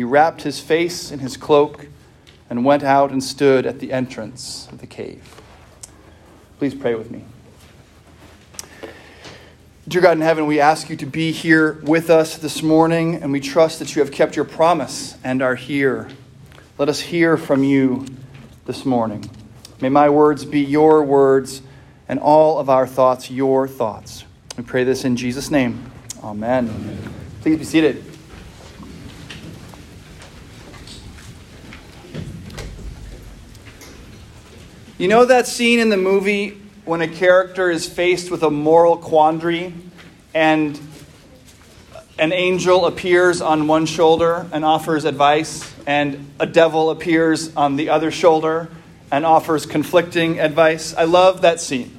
he wrapped his face in his cloak and went out and stood at the entrance of the cave. Please pray with me. Dear God in heaven, we ask you to be here with us this morning, and we trust that you have kept your promise and are here. Let us hear from you this morning. May my words be your words, and all of our thoughts your thoughts. We pray this in Jesus' name. Amen. Amen. Please be seated. You know that scene in the movie when a character is faced with a moral quandary and an angel appears on one shoulder and offers advice, and a devil appears on the other shoulder and offers conflicting advice? I love that scene.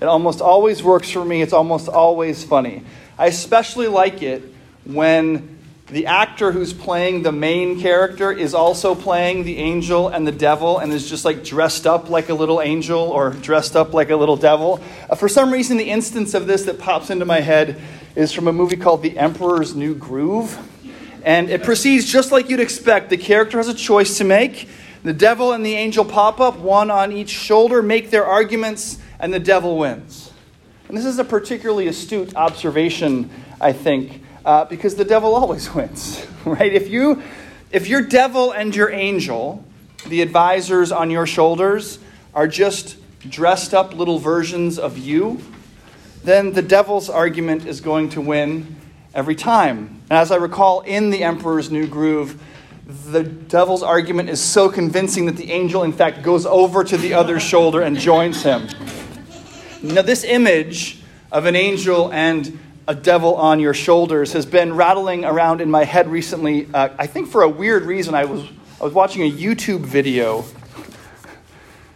It almost always works for me, it's almost always funny. I especially like it when the actor who's playing the main character is also playing the angel and the devil and is just like dressed up like a little angel or dressed up like a little devil. Uh, for some reason, the instance of this that pops into my head is from a movie called The Emperor's New Groove. And it proceeds just like you'd expect. The character has a choice to make. The devil and the angel pop up, one on each shoulder, make their arguments, and the devil wins. And this is a particularly astute observation, I think uh, because the devil always wins, right? If you, if your devil and your angel, the advisors on your shoulders, are just dressed up little versions of you, then the devil's argument is going to win every time. And as I recall in the Emperor's New Groove, the devil's argument is so convincing that the angel, in fact, goes over to the other shoulder and joins him. Now, this image of an angel and a devil on your shoulders has been rattling around in my head recently. Uh, I think for a weird reason. I was, I was watching a YouTube video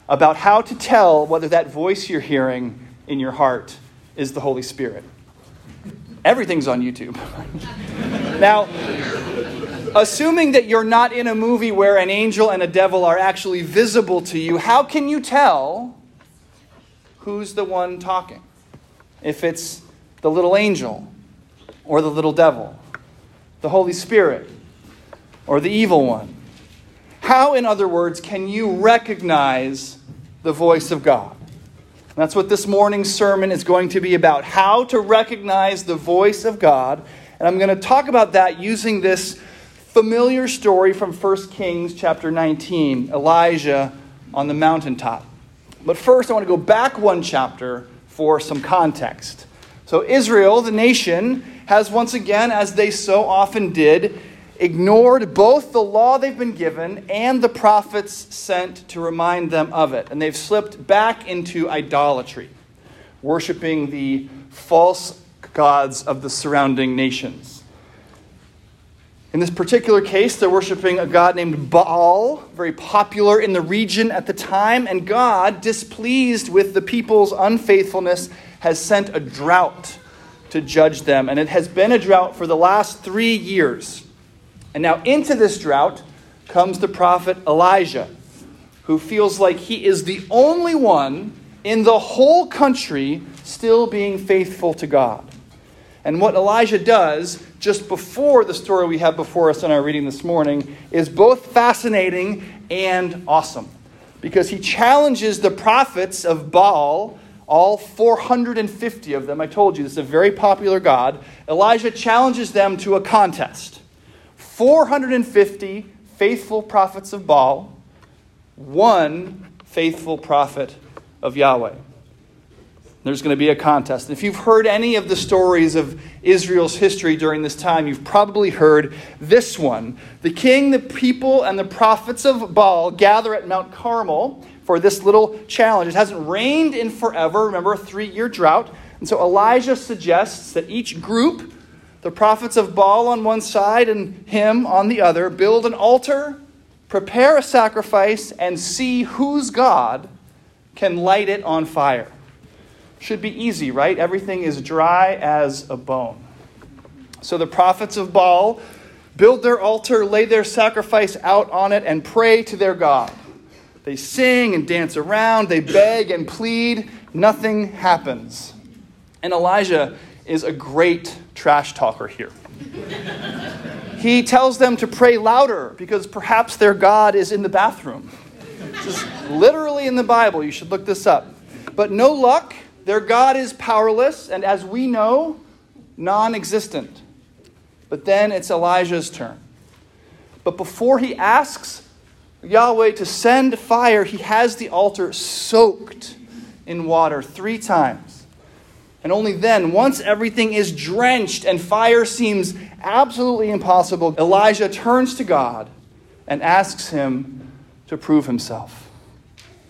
about how to tell whether that voice you're hearing in your heart is the Holy Spirit. Everything's on YouTube. now, assuming that you're not in a movie where an angel and a devil are actually visible to you, how can you tell who's the one talking? If it's the little angel or the little devil, the Holy Spirit or the evil one? How, in other words, can you recognize the voice of God? That's what this morning's sermon is going to be about how to recognize the voice of God. And I'm going to talk about that using this familiar story from 1 Kings chapter 19 Elijah on the mountaintop. But first, I want to go back one chapter for some context. So, Israel, the nation, has once again, as they so often did, ignored both the law they've been given and the prophets sent to remind them of it. And they've slipped back into idolatry, worshiping the false gods of the surrounding nations. In this particular case, they're worshiping a god named Baal, very popular in the region at the time, and God, displeased with the people's unfaithfulness, has sent a drought to judge them. And it has been a drought for the last three years. And now, into this drought comes the prophet Elijah, who feels like he is the only one in the whole country still being faithful to God. And what Elijah does just before the story we have before us in our reading this morning is both fascinating and awesome. Because he challenges the prophets of Baal all 450 of them, I told you, this is a very popular God. Elijah challenges them to a contest. 450 faithful prophets of Baal, one faithful prophet of Yahweh. There's going to be a contest. If you've heard any of the stories of Israel's history during this time, you've probably heard this one. The king, the people, and the prophets of Baal gather at Mount Carmel for this little challenge. It hasn't rained in forever, remember, a three year drought. And so Elijah suggests that each group, the prophets of Baal on one side and him on the other, build an altar prepare a sacrifice and see whose God can light it on fire. Should be easy, right? Everything is dry as a bone. So the prophets of Baal build their altar, lay their sacrifice out on it, and pray to their God. They sing and dance around, they beg and plead, nothing happens. And Elijah is a great trash talker here. he tells them to pray louder because perhaps their God is in the bathroom. Is literally in the Bible. You should look this up. But no luck. Their God is powerless, and as we know, non existent. But then it's Elijah's turn. But before he asks Yahweh to send fire, he has the altar soaked in water three times. And only then, once everything is drenched and fire seems absolutely impossible, Elijah turns to God and asks him to prove himself.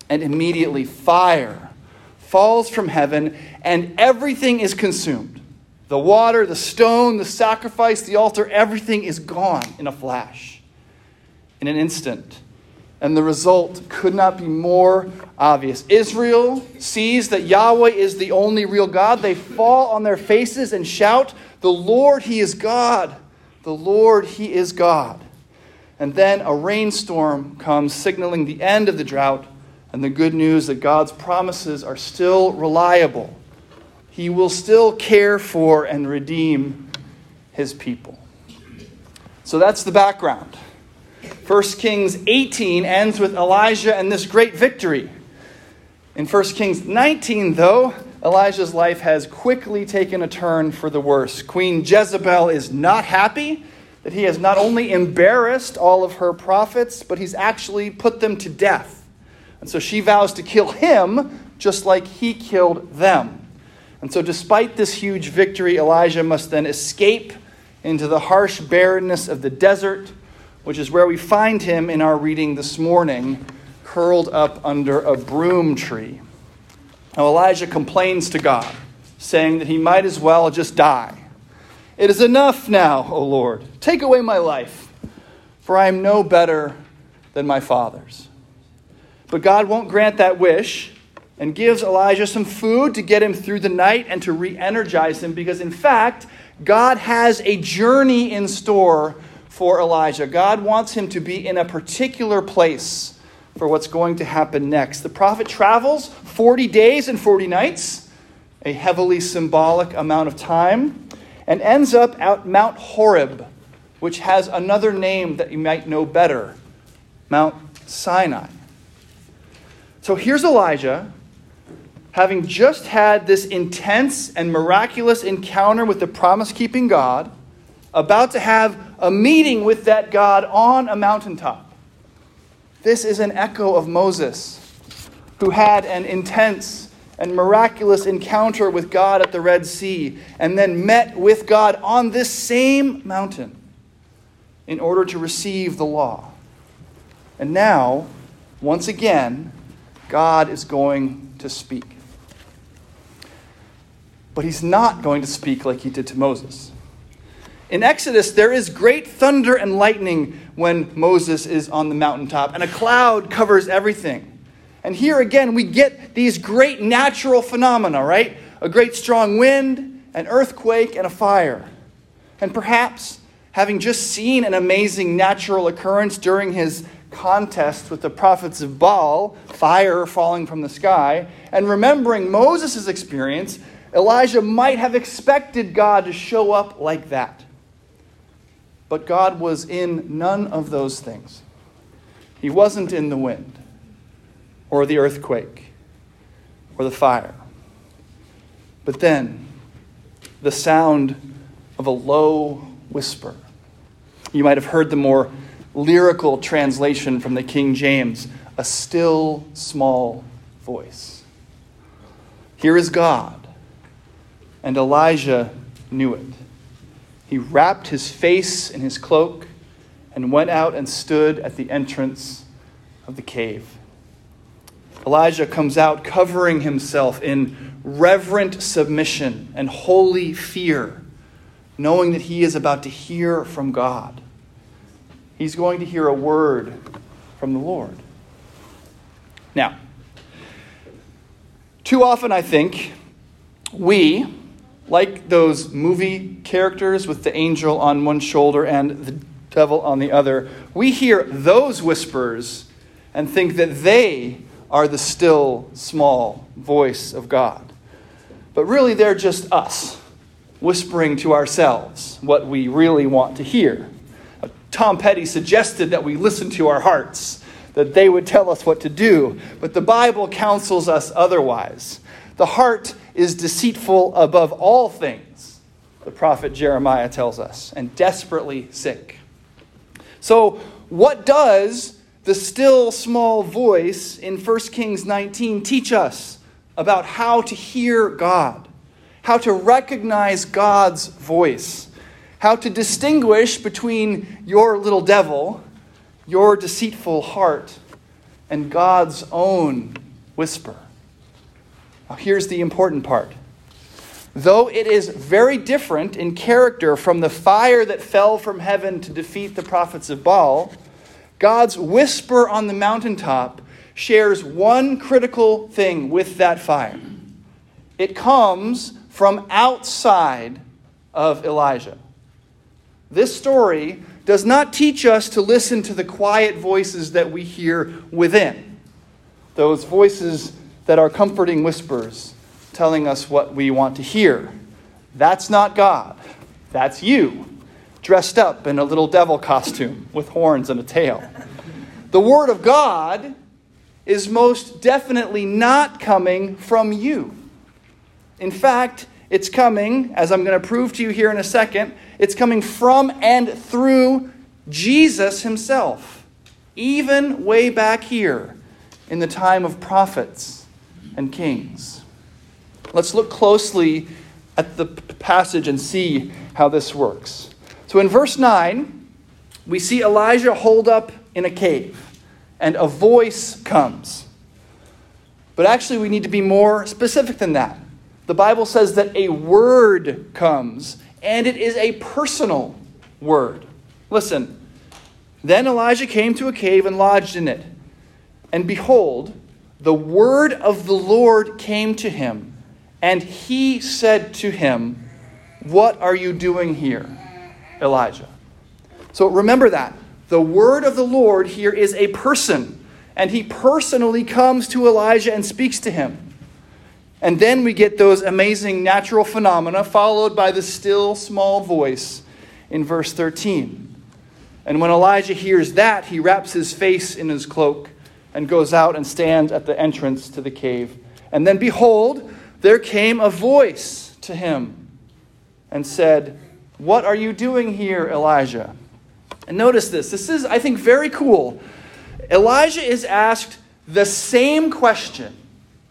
And immediately, fire falls from heaven and everything is consumed. The water, the stone, the sacrifice, the altar, everything is gone in a flash, in an instant. And the result could not be more obvious. Israel sees that Yahweh is the only real God. They fall on their faces and shout, The Lord, He is God. The Lord, He is God. And then a rainstorm comes, signaling the end of the drought and the good news that God's promises are still reliable. He will still care for and redeem His people. So that's the background. 1 Kings 18 ends with Elijah and this great victory. In 1 Kings 19, though, Elijah's life has quickly taken a turn for the worse. Queen Jezebel is not happy that he has not only embarrassed all of her prophets, but he's actually put them to death. And so she vows to kill him just like he killed them. And so, despite this huge victory, Elijah must then escape into the harsh barrenness of the desert which is where we find him in our reading this morning, curled up under a broom tree. Now, Elijah complains to God, saying that he might as well just die. It is enough now, O Lord. Take away my life, for I am no better than my fathers. But God won't grant that wish and gives Elijah some food to get him through the night and to re energize him because, in fact, God has a journey in store for Elijah. God wants him to be in a particular place for what's going to happen next. The prophet travels 40 days and 40 nights, a heavily symbolic amount of time, and ends up at Mount Horeb, which has another name that you might know better Mount Sinai. So here's Elijah having just had this intense and miraculous encounter with the promise keeping God, about to have a meeting with that God on a mountaintop. This is an echo of Moses, who had an intense and miraculous encounter with God at the Red Sea and then met with God on this same mountain in order to receive the law. And now, once again, God is going to speak. But he's not going to speak like he did to Moses. In Exodus, there is great thunder and lightning when Moses is on the mountaintop, and a cloud covers everything. And here again, we get these great natural phenomena, right? A great strong wind, an earthquake, and a fire. And perhaps, having just seen an amazing natural occurrence during his contest with the prophets of Baal, fire falling from the sky, and remembering Moses' experience, Elijah might have expected God to show up like that. But God was in none of those things. He wasn't in the wind, or the earthquake, or the fire. But then, the sound of a low whisper. You might have heard the more lyrical translation from the King James a still small voice. Here is God, and Elijah knew it. He wrapped his face in his cloak and went out and stood at the entrance of the cave. Elijah comes out covering himself in reverent submission and holy fear, knowing that he is about to hear from God. He's going to hear a word from the Lord. Now, too often I think we, like those movie characters with the angel on one shoulder and the devil on the other, we hear those whispers and think that they are the still, small voice of God. But really, they're just us whispering to ourselves what we really want to hear. Uh, Tom Petty suggested that we listen to our hearts, that they would tell us what to do, but the Bible counsels us otherwise. The heart is deceitful above all things, the prophet Jeremiah tells us, and desperately sick. So, what does the still small voice in 1 Kings 19 teach us about how to hear God, how to recognize God's voice, how to distinguish between your little devil, your deceitful heart, and God's own whisper? Now, here's the important part. Though it is very different in character from the fire that fell from heaven to defeat the prophets of Baal, God's whisper on the mountaintop shares one critical thing with that fire. It comes from outside of Elijah. This story does not teach us to listen to the quiet voices that we hear within, those voices that are comforting whispers telling us what we want to hear. That's not God. That's you, dressed up in a little devil costume with horns and a tail. The Word of God is most definitely not coming from you. In fact, it's coming, as I'm going to prove to you here in a second, it's coming from and through Jesus himself, even way back here in the time of prophets and kings. Let's look closely at the passage and see how this works. So in verse 9, we see Elijah hold up in a cave, and a voice comes. But actually, we need to be more specific than that. The Bible says that a word comes, and it is a personal word. Listen. Then Elijah came to a cave and lodged in it. And behold, the word of the Lord came to him, and he said to him, What are you doing here, Elijah? So remember that. The word of the Lord here is a person, and he personally comes to Elijah and speaks to him. And then we get those amazing natural phenomena, followed by the still small voice in verse 13. And when Elijah hears that, he wraps his face in his cloak and goes out and stands at the entrance to the cave. And then, behold, there came a voice to him and said, What are you doing here, Elijah? And notice this. This is, I think, very cool. Elijah is asked the same question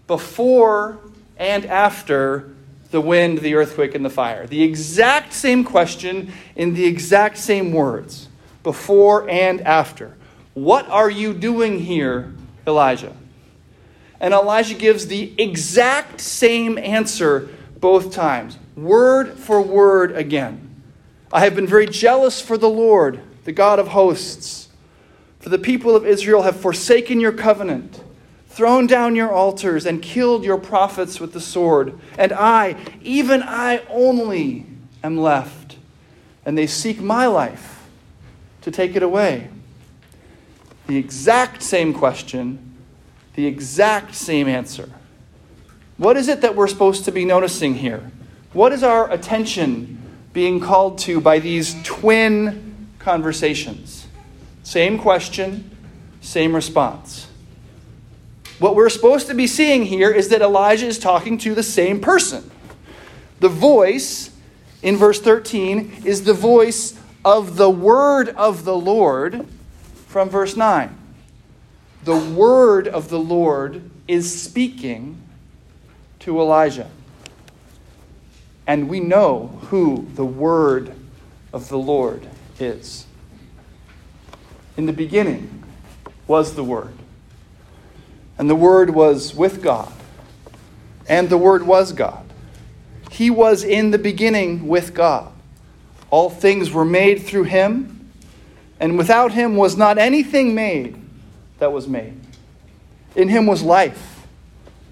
before and after the wind, the earthquake, and the fire. The exact same question in the exact same words, before and after. What are you doing here, Elijah? And Elijah gives the exact same answer both times, word for word again. I have been very jealous for the Lord, the God of hosts. For the people of Israel have forsaken your covenant thrown down your altars, and killed your prophets with the sword. And I, even I only, am left. And they seek my life to take it away. The exact same question, the exact same answer. What is it that we're supposed to be noticing here? What is our attention being called to by these twin conversations? Same question, same response. What we're supposed to be seeing here is that Elijah is talking to the same person. The voice in verse 13 is the voice of the word of the Lord from verse 9. The word of the Lord is speaking to Elijah. And we know who the word of the Lord is. In the beginning was the word and the Word was with God. And the Word was God. He was in the beginning with God. All things were made through him, and without him was not anything made that was made. In him was life,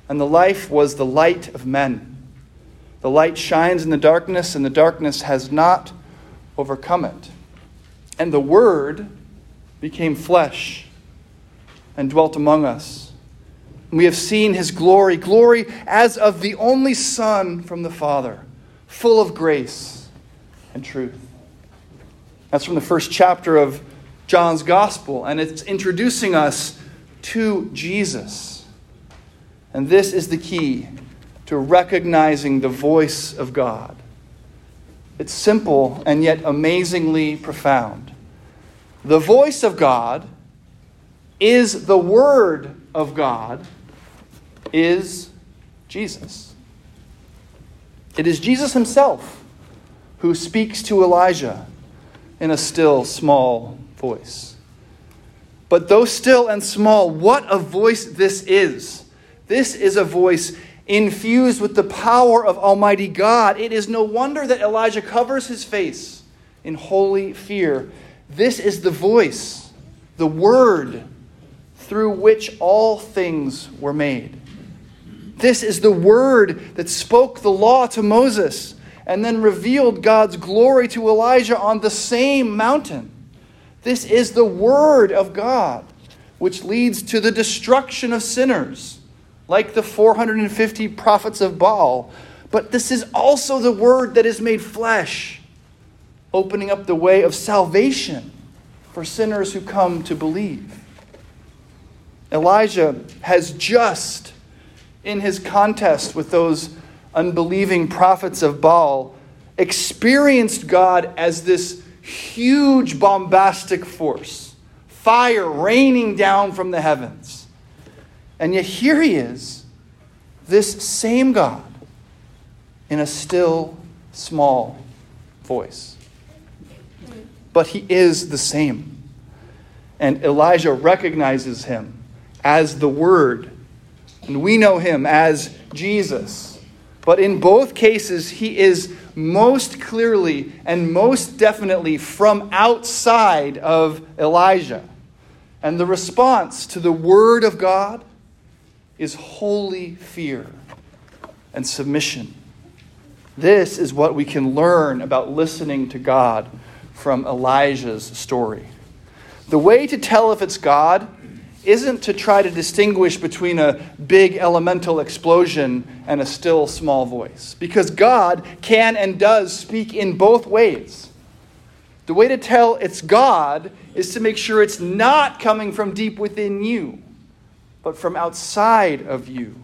and the life was the light of men. The light shines in the darkness, and the darkness has not overcome it. And the Word became flesh and dwelt among us. We have seen his glory, glory as of the only Son from the Father, full of grace and truth. That's from the first chapter of John's Gospel, and it's introducing us to Jesus. And this is the key to recognizing the voice of God. It's simple and yet amazingly profound. The voice of God is the Word of God, is Jesus. It is Jesus himself who speaks to Elijah in a still, small voice. But though still and small, what a voice this is! This is a voice infused with the power of Almighty God. It is no wonder that Elijah covers his face in holy fear. This is the voice, the word through which all things were made. This is the word that spoke the law to Moses and then revealed God's glory to Elijah on the same mountain. This is the word of God, which leads to the destruction of sinners like the 450 prophets of Baal. But this is also the word that is made flesh, opening up the way of salvation for sinners who come to believe. Elijah has just, in his contest with those unbelieving prophets of Baal, experienced God as this huge bombastic force, fire raining down from the heavens. And yet here he is, this same God, in a still, small voice. But he is the same. And Elijah recognizes him as the Word. And we know him as Jesus. But in both cases, he is most clearly and most definitely from outside of Elijah. And the response to the Word of God is holy fear and submission. This is what we can learn about listening to God from Elijah's story. The way to tell if it's God isn't to try to distinguish between a big elemental explosion and a still small voice, because God can and does speak in both ways. The way to tell it's God is to make sure it's not coming from deep within you but from outside of you.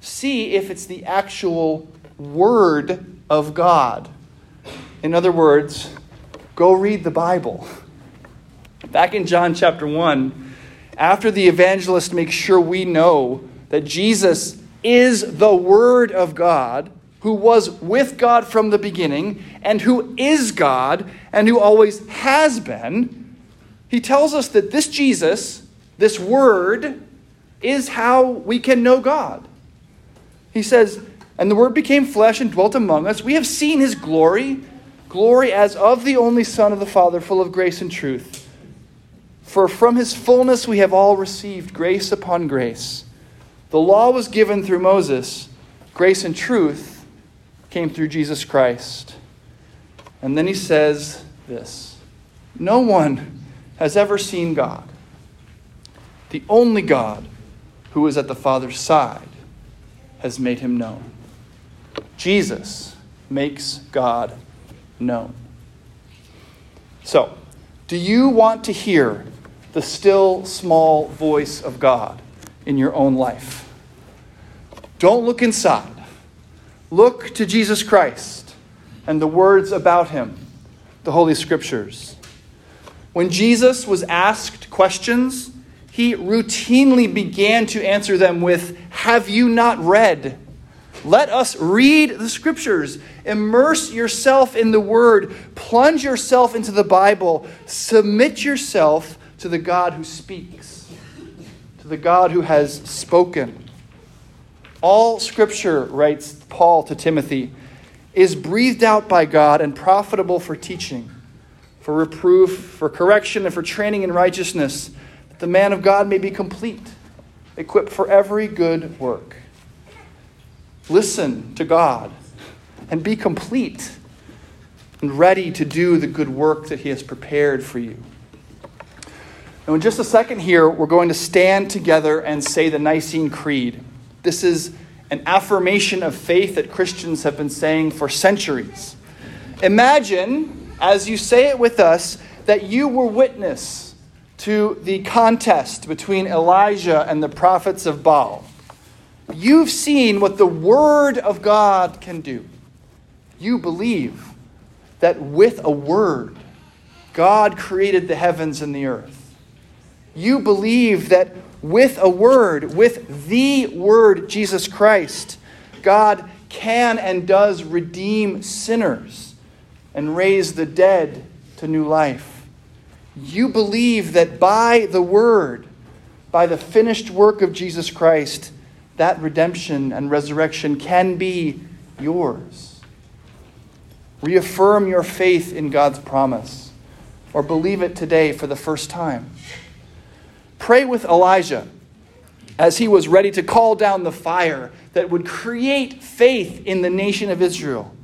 See if it's the actual Word of God. In other words, go read the Bible. Back in John chapter 1, after the evangelist makes sure we know that Jesus is the Word of God, who was with God from the beginning, and who is God, and who always has been, he tells us that this Jesus, this Word, is how we can know God. He says, And the Word became flesh and dwelt among us. We have seen his glory, glory as of the only Son of the Father, full of grace and truth. For from his fullness we have all received grace upon grace. The law was given through Moses, grace and truth came through Jesus Christ. And then he says this No one has ever seen God. The only God who is at the Father's side, has made him known. Jesus makes God known. So, do you want to hear the still small voice of God in your own life? Don't look inside. Look to Jesus Christ and the words about him, the Holy Scriptures. When Jesus was asked questions, he routinely began to answer them with, Have you not read? Let us read the scriptures. Immerse yourself in the word. Plunge yourself into the Bible. Submit yourself to the God who speaks, to the God who has spoken. All scripture, writes Paul to Timothy, is breathed out by God and profitable for teaching, for reproof, for correction, and for training in righteousness that the man of God may be complete, equipped for every good work. Listen to God and be complete and ready to do the good work that He has prepared for you. Now, in just a second here, we're going to stand together and say the Nicene Creed. This is an affirmation of faith that Christians have been saying for centuries. Imagine, as you say it with us, that you were witness to the contest between Elijah and the prophets of Baal. You've seen what the Word of God can do. You believe that with a word, God created the heavens and the earth you believe that with a word, with the word, Jesus Christ, God can and does redeem sinners and raise the dead to new life. You believe that by the word, by the finished work of Jesus Christ, that redemption and resurrection can be yours. Reaffirm your faith in God's promise or believe it today for the first time. Pray with Elijah as he was ready to call down the fire that would create faith in the nation of Israel.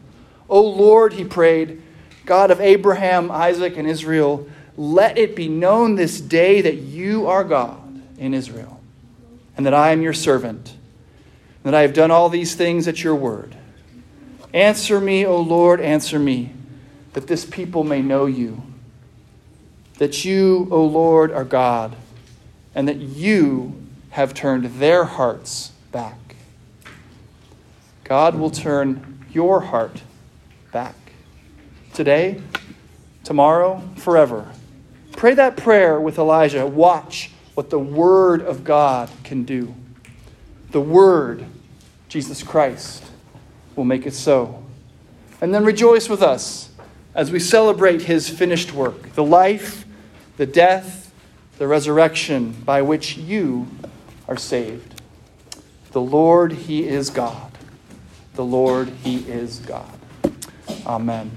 O Lord, he prayed, God of Abraham, Isaac, and Israel, let it be known this day that you are God in Israel, and that I am your servant, and that I have done all these things at your word. Answer me, O Lord, answer me, that this people may know you, that you, O Lord, are God and that you have turned their hearts back. God will turn your heart back. Today, tomorrow, forever. Pray that prayer with Elijah. Watch what the Word of God can do. The Word, Jesus Christ, will make it so. And then rejoice with us as we celebrate his finished work the life, the death, the resurrection by which you are saved. The Lord, He is God. The Lord, He is God. Amen.